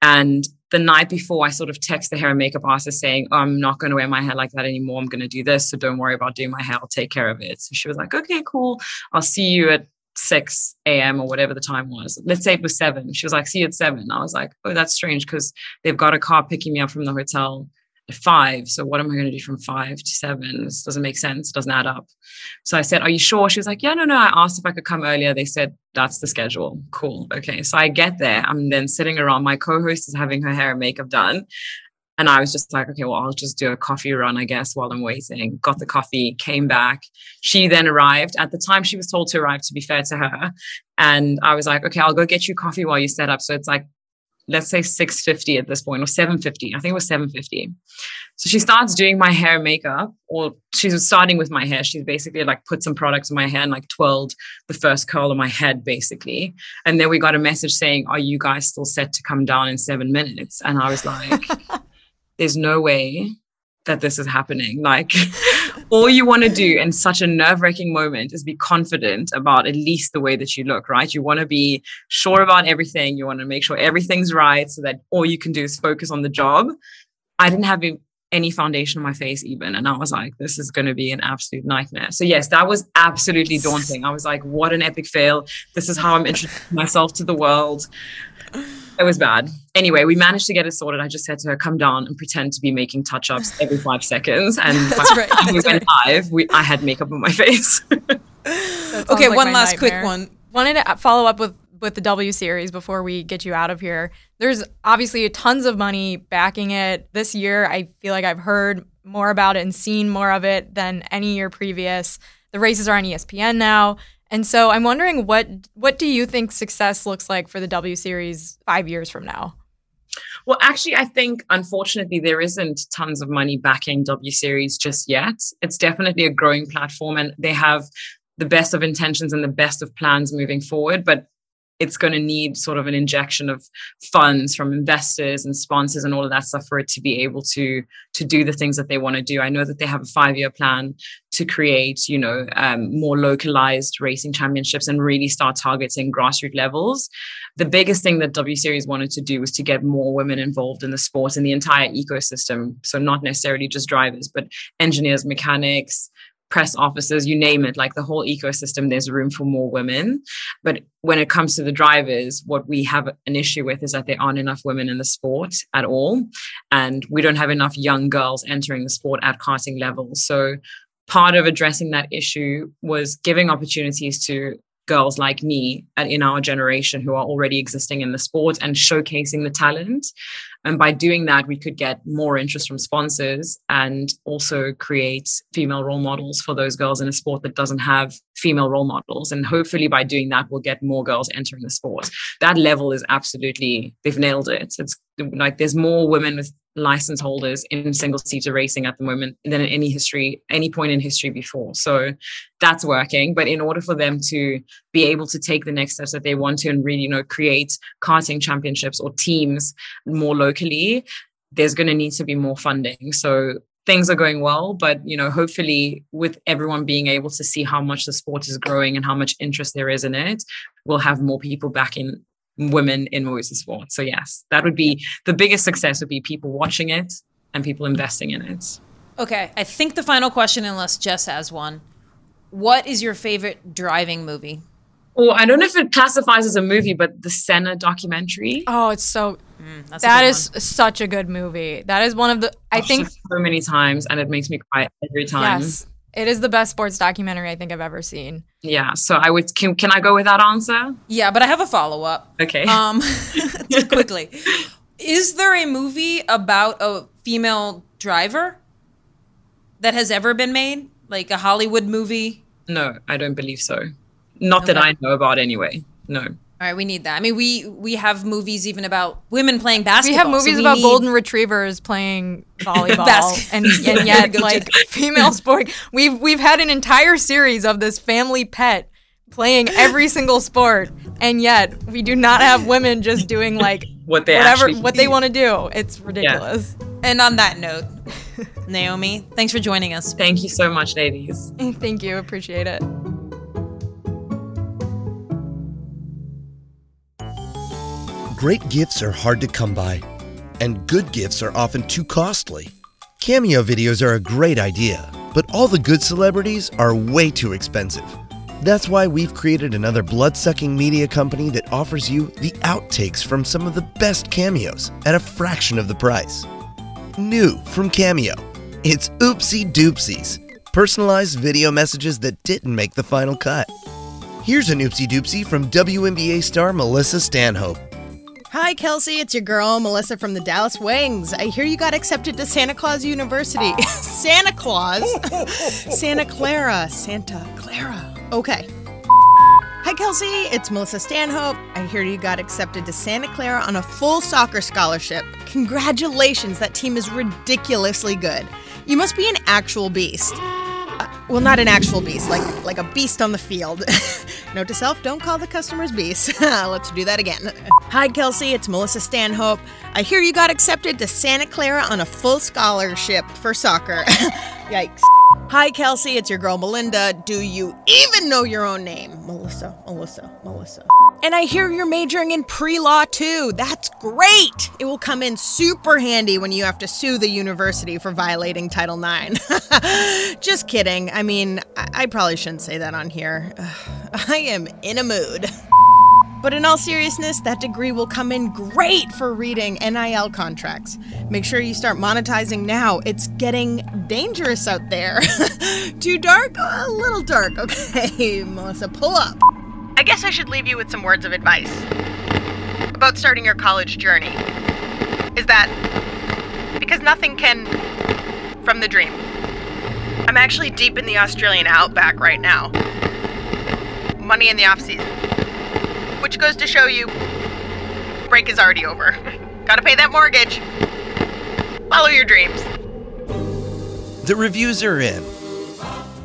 And the night before, I sort of text the hair and makeup artist saying, oh, I'm not going to wear my hair like that anymore. I'm going to do this. So don't worry about doing my hair. I'll take care of it. So she was like, okay, cool. I'll see you at 6 a.m. or whatever the time was. Let's say it was seven. She was like, see you at seven. I was like, oh, that's strange because they've got a car picking me up from the hotel at five. So what am I going to do from five to seven? This doesn't make sense. It doesn't add up. So I said, are you sure? She was like, yeah, no, no. I asked if I could come earlier. They said, that's the schedule. Cool. Okay. So I get there. I'm then sitting around. My co-host is having her hair and makeup done. And I was just like, okay, well, I'll just do a coffee run, I guess, while I'm waiting. Got the coffee, came back. She then arrived. At the time, she was told to arrive, to be fair to her. And I was like, okay, I'll go get you coffee while you set up. So it's like, let's say 650 at this point or 750. I think it was 750. So she starts doing my hair and makeup, or she's starting with my hair. She's basically like put some products in my hair and like twirled the first curl of my head, basically. And then we got a message saying, Are you guys still set to come down in seven minutes? And I was like, There's no way that this is happening. Like, all you want to do in such a nerve wracking moment is be confident about at least the way that you look, right? You want to be sure about everything. You want to make sure everything's right so that all you can do is focus on the job. I didn't have any foundation on my face even and i was like this is going to be an absolute nightmare so yes that was absolutely daunting i was like what an epic fail this is how i'm introducing myself to the world it was bad. Anyway, we managed to get it sorted. I just said to her, "Come down and pretend to be making touch-ups every five seconds." And That's right, we went right. live. We, I had makeup on my face. Okay, like one my last quick nightmare. one. Wanted to follow up with with the W series before we get you out of here. There's obviously tons of money backing it this year. I feel like I've heard more about it and seen more of it than any year previous. The races are on ESPN now. And so I'm wondering what what do you think success looks like for the W series 5 years from now? Well, actually, I think unfortunately there isn't tons of money backing W Series just yet. It's definitely a growing platform, and they have the best of intentions and the best of plans moving forward. But it's going to need sort of an injection of funds from investors and sponsors and all of that stuff for it to be able to to do the things that they want to do. I know that they have a five year plan to create, you know, um, more localized racing championships and really start targeting grassroots levels. The biggest thing that W Series wanted to do was to get more women involved in the sport and the entire ecosystem. So not necessarily just drivers, but engineers, mechanics, press officers, you name it, like the whole ecosystem, there's room for more women. But when it comes to the drivers, what we have an issue with is that there aren't enough women in the sport at all. And we don't have enough young girls entering the sport at karting level. So part of addressing that issue was giving opportunities to girls like me in our generation who are already existing in the sport and showcasing the talent. And by doing that, we could get more interest from sponsors and also create female role models for those girls in a sport that doesn't have female role models. And hopefully, by doing that, we'll get more girls entering the sport. That level is absolutely, they've nailed it. It's like there's more women with license holders in single seater racing at the moment than in any history, any point in history before. So that's working. But in order for them to be able to take the next steps that they want to and really, you know, create karting championships or teams more locally, there's going to need to be more funding. So things are going well, but you know, hopefully with everyone being able to see how much the sport is growing and how much interest there is in it, we'll have more people backing women in motorsport. So yes, that would be the biggest success would be people watching it and people investing in it. Okay, I think the final question, unless Jess has one. What is your favorite driving movie? Well, I don't know if it classifies as a movie, but the Senna documentary. Oh, it's so That's a that such a good movie. That is one of the I I've think so many times, and it makes me cry every time. yes. It is the best sports documentary I think I've ever seen. Yeah. So I would. Can, can I go with that answer? Yeah, but I have a follow up. Okay. Um, just quickly, is there a movie about a female driver that has ever been made, like a Hollywood movie? no, I don't believe so. Not that I know about, anyway. No. All right, we need that. I mean, we we have movies even about women playing basketball. We basketball. have so movies we about need- golden retrievers playing volleyball Basket- and, and yet like female sport. We've we've had an entire series of this family pet playing every single sport and yet we do not have women just doing like What they whatever actually what they want to do. It's ridiculous. And on that note, Naomi, thanks for joining us. Thank you so much, ladies. Thank you. Appreciate it. Great gifts are hard to come by, and good gifts are often too costly. Cameo videos are a great idea, but all the good celebrities are way too expensive. That's why we've created another blood sucking media company that offers you the outtakes from some of the best cameos at a fraction of the price. New from Cameo, it's Oopsie Doopsies, personalized video messages that didn't make the final cut. Here's an Oopsie Doopsie from WNBA star Melissa Stanhope. Hi, Kelsey. It's your girl, Melissa from the Dallas Wings. I hear you got accepted to Santa Claus University. Santa Claus? Santa Clara. Santa Clara. Okay. Hi, Kelsey. It's Melissa Stanhope. I hear you got accepted to Santa Clara on a full soccer scholarship. Congratulations. That team is ridiculously good. You must be an actual beast. Uh, well, not an actual beast, like like a beast on the field. Note to self, don't call the customers beasts. Let's do that again. Hi, Kelsey. It's Melissa Stanhope. I hear you got accepted to Santa Clara on a full scholarship for soccer. Yikes. Hi, Kelsey. It's your girl, Melinda. Do you even know your own name? Melissa, Melissa, Melissa. And I hear you're majoring in pre law too. That's great. It will come in super handy when you have to sue the university for violating Title IX. Just kidding. I mean, I, probably shouldn't say that on here. I am in a mood. But in all seriousness, that degree will come in great for reading NIL contracts. Make sure you start monetizing now. It's getting dangerous out there. Too dark? A little dark. Okay, Melissa, pull up. I guess I should leave you with some words of advice about starting your college journey. Is that because nothing can from the dream. I'm actually deep in the Australian outback right now. Money in the off season. Which goes to show you break is already over. Gotta pay that mortgage. Follow your dreams. The reviews are in.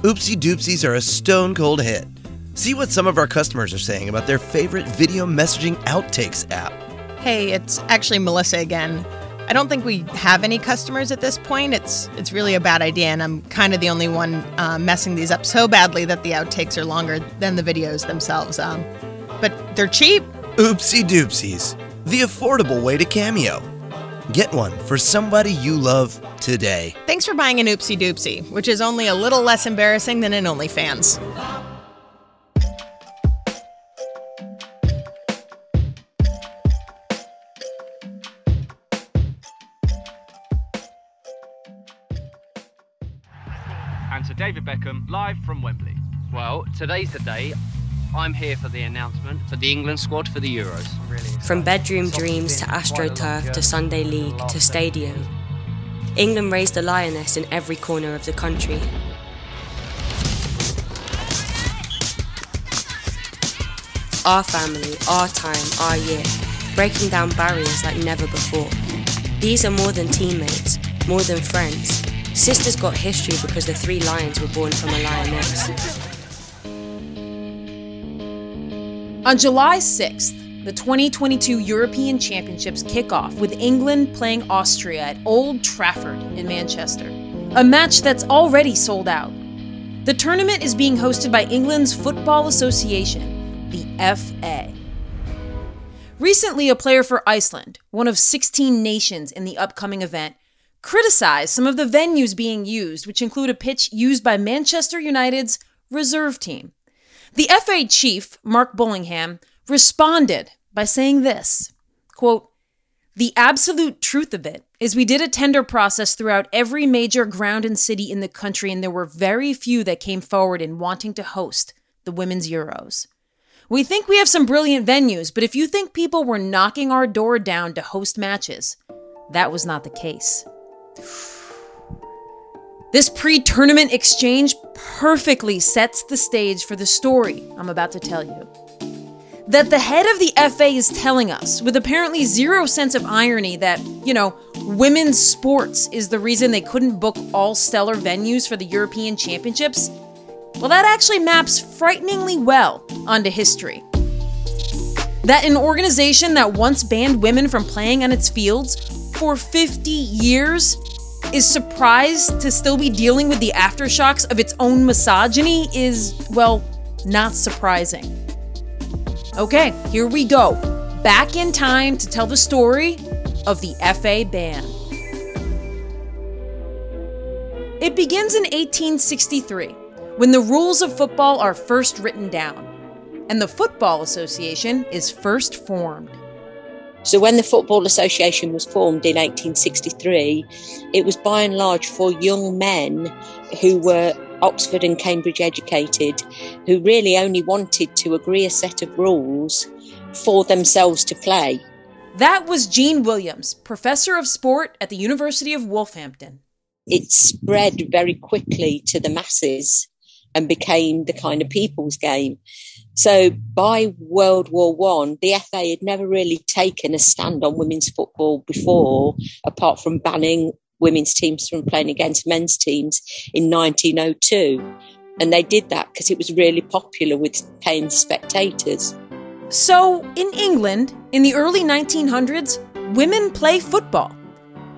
Oopsie Doopsies are a stone cold hit. See what some of our customers are saying about their favorite video messaging outtakes app. Hey, it's actually Melissa again. I don't think we have any customers at this point. It's it's really a bad idea, and I'm kind of the only one uh, messing these up so badly that the outtakes are longer than the videos themselves. Um, but they're cheap. Oopsie Doopsies, the affordable way to Cameo. Get one for somebody you love today. Thanks for buying an Oopsie Doopsie, which is only a little less embarrassing than an OnlyFans. Beckham live from Wembley. Well, today's the day. I'm here for the announcement for the England squad for the Euros. From bedroom dreams to AstroTurf to Sunday League to stadium, England raised a lioness in every corner of the country. Our family, our time, our year, breaking down barriers like never before. These are more than teammates, more than friends. Sisters got history because the three lions were born from a lioness. On July 6th, the 2022 European Championships kick off with England playing Austria at Old Trafford in Manchester, a match that's already sold out. The tournament is being hosted by England's Football Association, the FA. Recently, a player for Iceland, one of 16 nations in the upcoming event, criticized some of the venues being used, which include a pitch used by Manchester United's reserve team. The FA chief, Mark Bullingham, responded by saying this quote, The absolute truth of it is we did a tender process throughout every major ground and city in the country, and there were very few that came forward in wanting to host the Women's Euros. We think we have some brilliant venues, but if you think people were knocking our door down to host matches, that was not the case. This pre tournament exchange perfectly sets the stage for the story I'm about to tell you. That the head of the FA is telling us, with apparently zero sense of irony, that, you know, women's sports is the reason they couldn't book all stellar venues for the European Championships, well, that actually maps frighteningly well onto history. That an organization that once banned women from playing on its fields for 50 years is surprised to still be dealing with the aftershocks of its own misogyny is, well, not surprising. Okay, here we go. Back in time to tell the story of the FA ban. It begins in 1863 when the rules of football are first written down and the Football Association is first formed. So, when the Football Association was formed in 1863, it was by and large for young men who were Oxford and Cambridge educated, who really only wanted to agree a set of rules for themselves to play. That was Jean Williams, professor of sport at the University of Wolverhampton. It spread very quickly to the masses and became the kind of people's game. So by World War One, the FA had never really taken a stand on women's football before, apart from banning women's teams from playing against men's teams in 1902. And they did that because it was really popular with paying spectators. So, in England, in the early 1900s, women play football.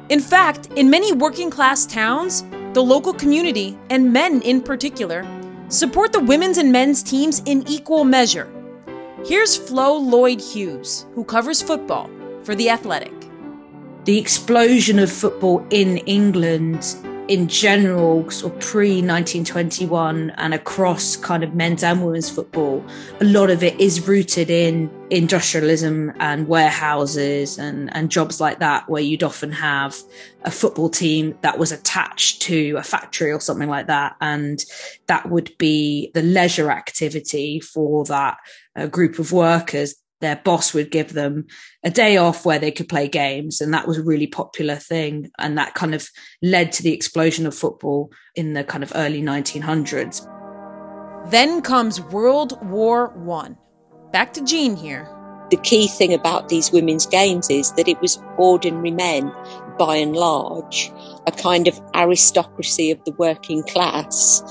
In fact, in many working class towns, the local community, and men in particular, support the women's and men's teams in equal measure. Here's Flo Lloyd Hughes, who covers football for The Athletic. The explosion of football in England in general, sort of pre 1921 and across kind of men's and women's football, a lot of it is rooted in industrialism and warehouses and, and jobs like that, where you'd often have a football team that was attached to a factory or something like that. And that would be the leisure activity for that uh, group of workers their boss would give them a day off where they could play games and that was a really popular thing and that kind of led to the explosion of football in the kind of early 1900s then comes world war 1 back to jean here. The key thing about these women's games is that it was ordinary men by and large a kind of aristocracy of the working class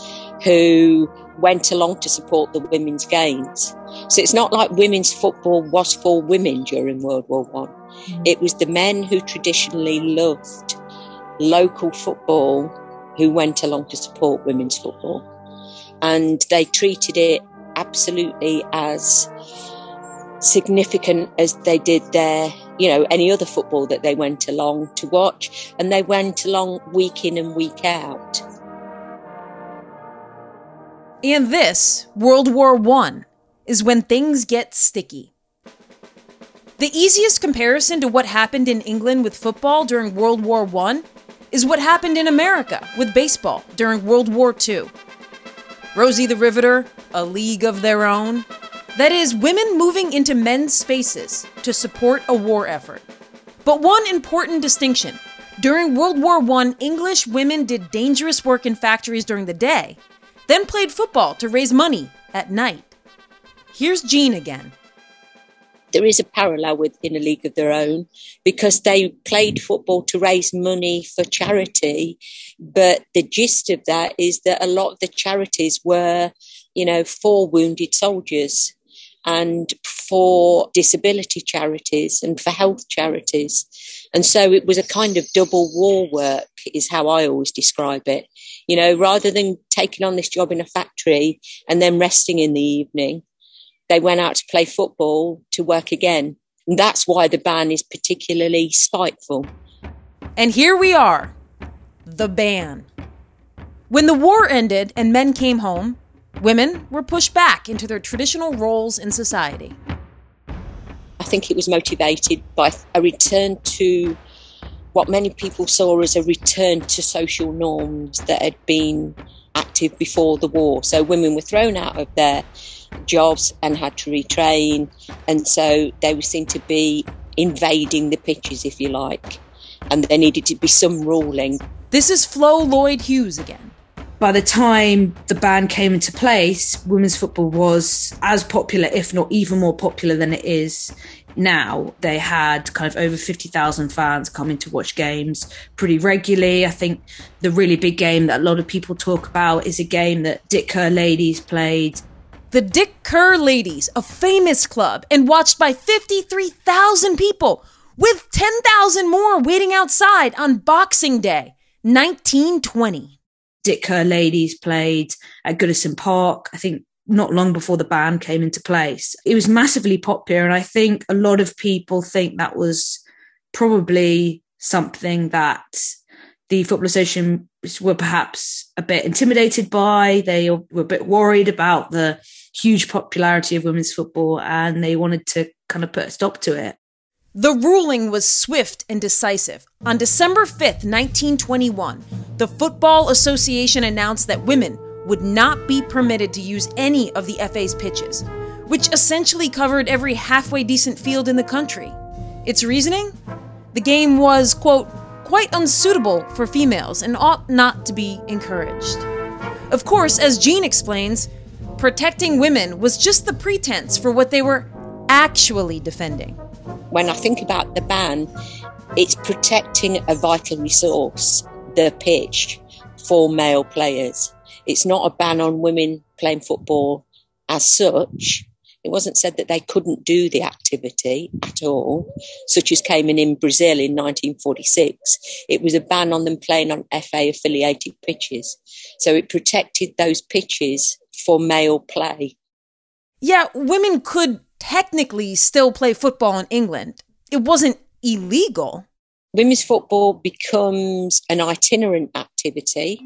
who went along to support the women's games. So it's not like women's football was for women during World War One. Mm. It was the men who traditionally loved local football who went along to support women's football. And they treated it absolutely as significant as they did their, you know, any other football that they went along to watch. And they went along week in and week out. And this, World War I, is when things get sticky. The easiest comparison to what happened in England with football during World War I is what happened in America with baseball during World War II. Rosie the Riveter, a league of their own. That is, women moving into men's spaces to support a war effort. But one important distinction during World War I, English women did dangerous work in factories during the day, then played football to raise money at night. Here's Jean again. There is a parallel within a league of their own because they played football to raise money for charity. But the gist of that is that a lot of the charities were, you know, for wounded soldiers and for disability charities and for health charities. And so it was a kind of double war work, is how I always describe it. You know, rather than taking on this job in a factory and then resting in the evening, they went out to play football to work again. And that's why the ban is particularly spiteful. And here we are the ban. When the war ended and men came home, women were pushed back into their traditional roles in society. I think it was motivated by a return to what many people saw as a return to social norms that had been active before the war. So women were thrown out of their jobs and had to retrain, and so they were seen to be invading the pitches, if you like, and there needed to be some ruling. This is Flo Lloyd Hughes again. By the time the ban came into place, women's football was as popular, if not even more popular than it is now they had kind of over 50,000 fans coming to watch games pretty regularly. I think the really big game that a lot of people talk about is a game that Dick Kerr ladies played. The Dick Kerr ladies, a famous club and watched by 53,000 people, with 10,000 more waiting outside on Boxing Day, 1920. Dick Kerr ladies played at Goodison Park. I think not long before the ban came into place. It was massively popular. And I think a lot of people think that was probably something that the Football Association were perhaps a bit intimidated by. They were a bit worried about the huge popularity of women's football and they wanted to kind of put a stop to it. The ruling was swift and decisive. On December 5th, 1921, the Football Association announced that women would not be permitted to use any of the FA's pitches, which essentially covered every halfway decent field in the country. Its reasoning? The game was, quote, quite unsuitable for females and ought not to be encouraged. Of course, as Jean explains, protecting women was just the pretense for what they were actually defending. When I think about the ban, it's protecting a vital resource, the pitch, for male players It's not a ban on women playing football as such. It wasn't said that they couldn't do the activity at all, such as came in in Brazil in 1946. It was a ban on them playing on FA affiliated pitches. So it protected those pitches for male play. Yeah, women could technically still play football in England. It wasn't illegal. Women's football becomes an itinerant activity.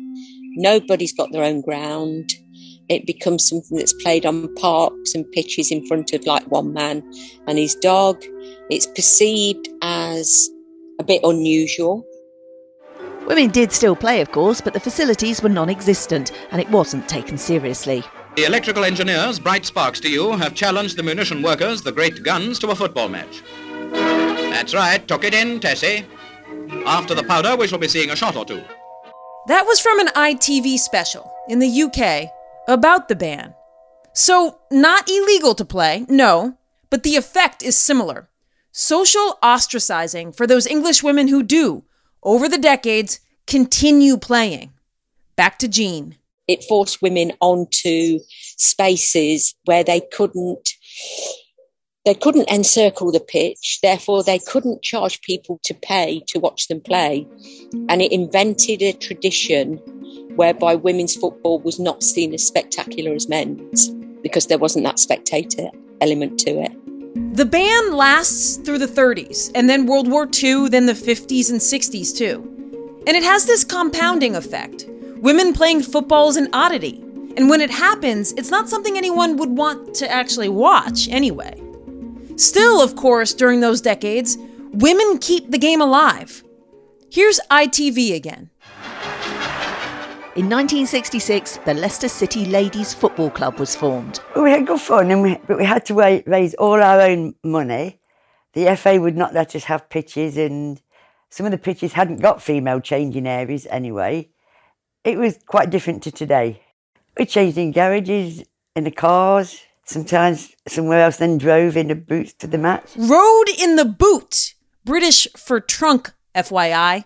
Nobody's got their own ground. It becomes something that's played on parks and pitches in front of like one man and his dog. It's perceived as a bit unusual. Women did still play, of course, but the facilities were non existent and it wasn't taken seriously. The electrical engineers, bright sparks to you, have challenged the munition workers, the great guns, to a football match. That's right, tuck it in, Tessie. After the powder, we shall be seeing a shot or two. That was from an ITV special in the UK about the ban. So, not illegal to play, no, but the effect is similar. Social ostracizing for those English women who do, over the decades, continue playing. Back to Jean. It forced women onto spaces where they couldn't they couldn't encircle the pitch, therefore they couldn't charge people to pay to watch them play. And it invented a tradition whereby women's football was not seen as spectacular as men's because there wasn't that spectator element to it. The ban lasts through the 30s, and then World War II, then the 50s and 60s too. And it has this compounding effect. Women playing football is an oddity. And when it happens, it's not something anyone would want to actually watch anyway. Still, of course, during those decades, women keep the game alive. Here's ITV again. In 1966, the Leicester City Ladies Football Club was formed. We had good fun, and we, but we had to raise all our own money. The FA would not let us have pitches, and some of the pitches hadn't got female changing areas anyway. It was quite different to today. We changed in garages, in the cars, sometimes somewhere else, then drove in the boots to the match. Rode in the boot, British for trunk, FYI,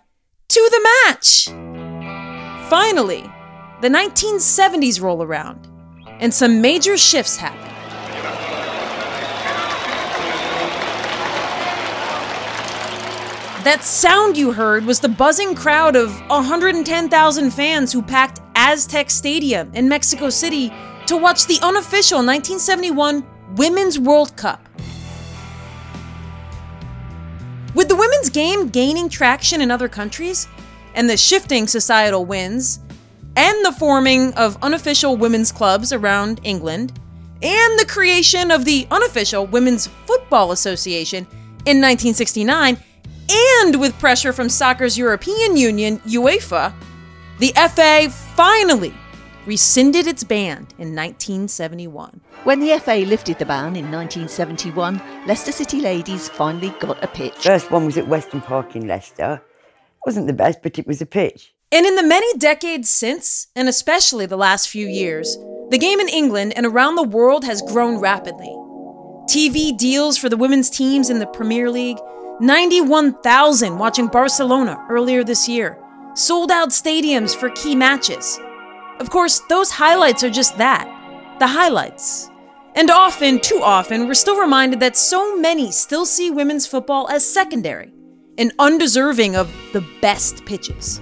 to the match. Finally, the 1970s roll around, and some major shifts happen. That sound you heard was the buzzing crowd of 110,000 fans who packed Aztec Stadium in Mexico City to watch the unofficial 1971 Women's World Cup. With the women's game gaining traction in other countries, and the shifting societal winds, and the forming of unofficial women's clubs around England, and the creation of the unofficial Women's Football Association in 1969, and with pressure from soccer's European Union, UEFA, the FA finally rescinded its ban in 1971. When the FA lifted the ban in 1971, Leicester City ladies finally got a pitch. First one was at Weston Park in Leicester. It Wasn't the best, but it was a pitch. And in the many decades since, and especially the last few years, the game in England and around the world has grown rapidly. TV deals for the women's teams in the Premier League, 91,000 watching Barcelona earlier this year, sold out stadiums for key matches. Of course, those highlights are just that the highlights. And often, too often, we're still reminded that so many still see women's football as secondary and undeserving of the best pitches.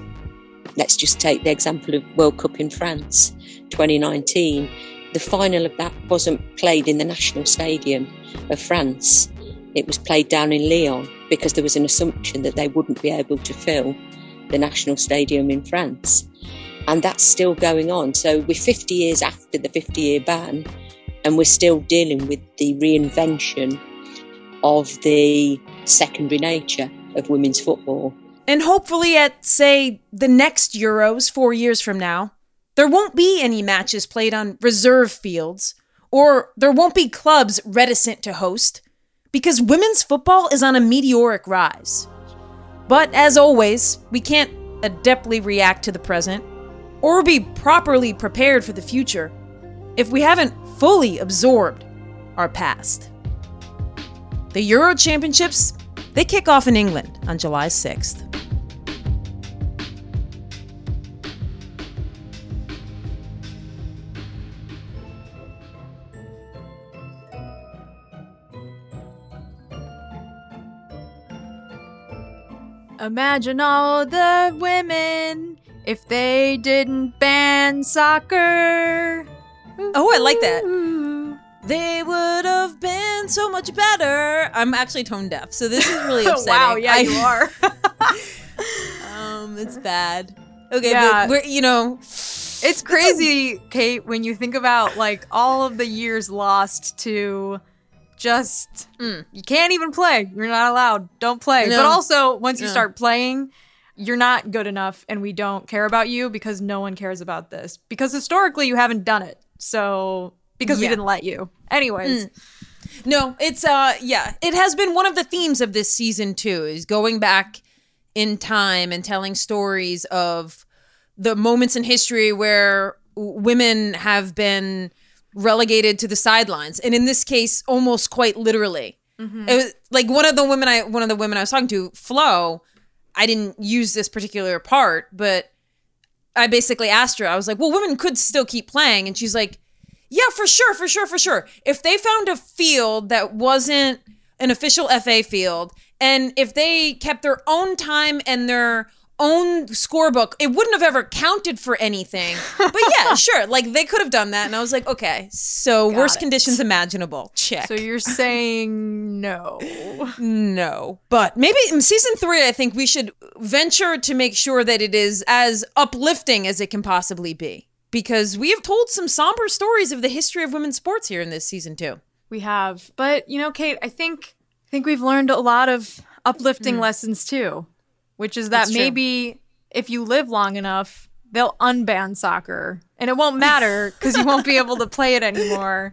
Let's just take the example of World Cup in France 2019. The final of that wasn't played in the national stadium of France. It was played down in Lyon because there was an assumption that they wouldn't be able to fill the national stadium in France. And that's still going on. So we're 50 years after the 50 year ban, and we're still dealing with the reinvention of the secondary nature of women's football. And hopefully, at, say, the next Euros four years from now, there won't be any matches played on reserve fields, or there won't be clubs reticent to host, because women's football is on a meteoric rise. But as always, we can't adeptly react to the present or be properly prepared for the future if we haven't fully absorbed our past. The Euro Championships, they kick off in England on July 6th. Imagine all the women if they didn't ban soccer. Oh, I like that. They would have been so much better. I'm actually tone deaf, so this is really upsetting. wow, yeah, you are. um, it's bad. Okay, Yeah. but we're you know, It's crazy, Kate, when you think about like all of the years lost to just you can't even play. You're not allowed. Don't play. But also, once you No. start playing, you're not good enough and we don't care about you because no one cares about this. Because historically you haven't done it. So because we didn't let you. Anyways, Mm. No, it's uh yeah, it has been one of the themes of this season too is going back in time and telling stories of the moments in history where women have been relegated to the sidelines and in this case almost quite literally. Mhm. It was like one of the women I one of the women I was talking to, Flo, I didn't use this particular part, but I basically asked her, I was like, well, women could still keep playing. And she's like, yeah, for sure, for sure, for sure. If they found a field that wasn't an official FA field, and if they kept their own time and their own scorebook, it wouldn't have ever counted for anything. But yeah, sure, like they could have done that. And I was like, okay, so Got worst it. conditions imaginable. Check. so you're saying no. No. But maybe in season three, I think we should venture to make sure that it is as uplifting as it can possibly be. Because we have told some somber stories of the history of women's sports here in this season too. We have. But you know, Kate, I think I think we've learned a lot of uplifting Mm. lessons too, which is that That's true. maybe if you live long enough, they'll unban soccer and it won't matter because you won't be able to play it anymore.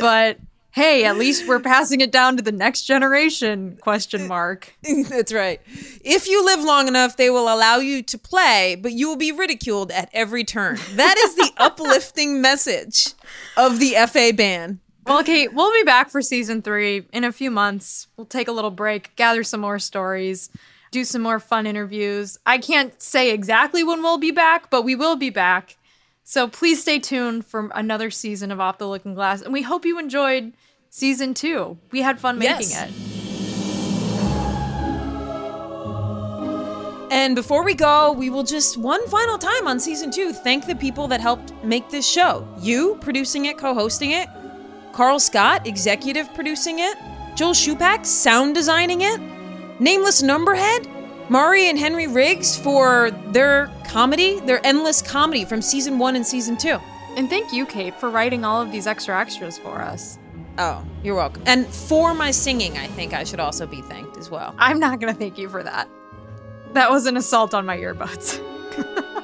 But hey, at least we're passing it down to the next generation question mark. That's right. If you live long enough, they will allow you to play, but you will be ridiculed at every turn. That is the uplifting message of the FA ban. Well, Kate, we'll be back for season three in a few months. We'll take a little break, gather some more stories, do some more fun interviews. I can't say exactly when we'll be back, but we will be back. So please stay tuned for another season of Off the Looking Glass. And we hope you enjoyed season two. We had fun making Yes. it. And before we go, we will just one final time on season two thank the people that helped make this show. You producing it, co hosting it, Carl Scott executive producing it, Joel Shupak sound designing it, Nameless Numberhead, Mari and Henry Riggs for their comedy, their endless comedy from season one and season two. And thank you, Kate, for writing all of these extra extras for us. Oh, you're welcome. And for my singing, I think I should also be thanked as well. I'm not going to thank you for that. That was an assault on my earbuds.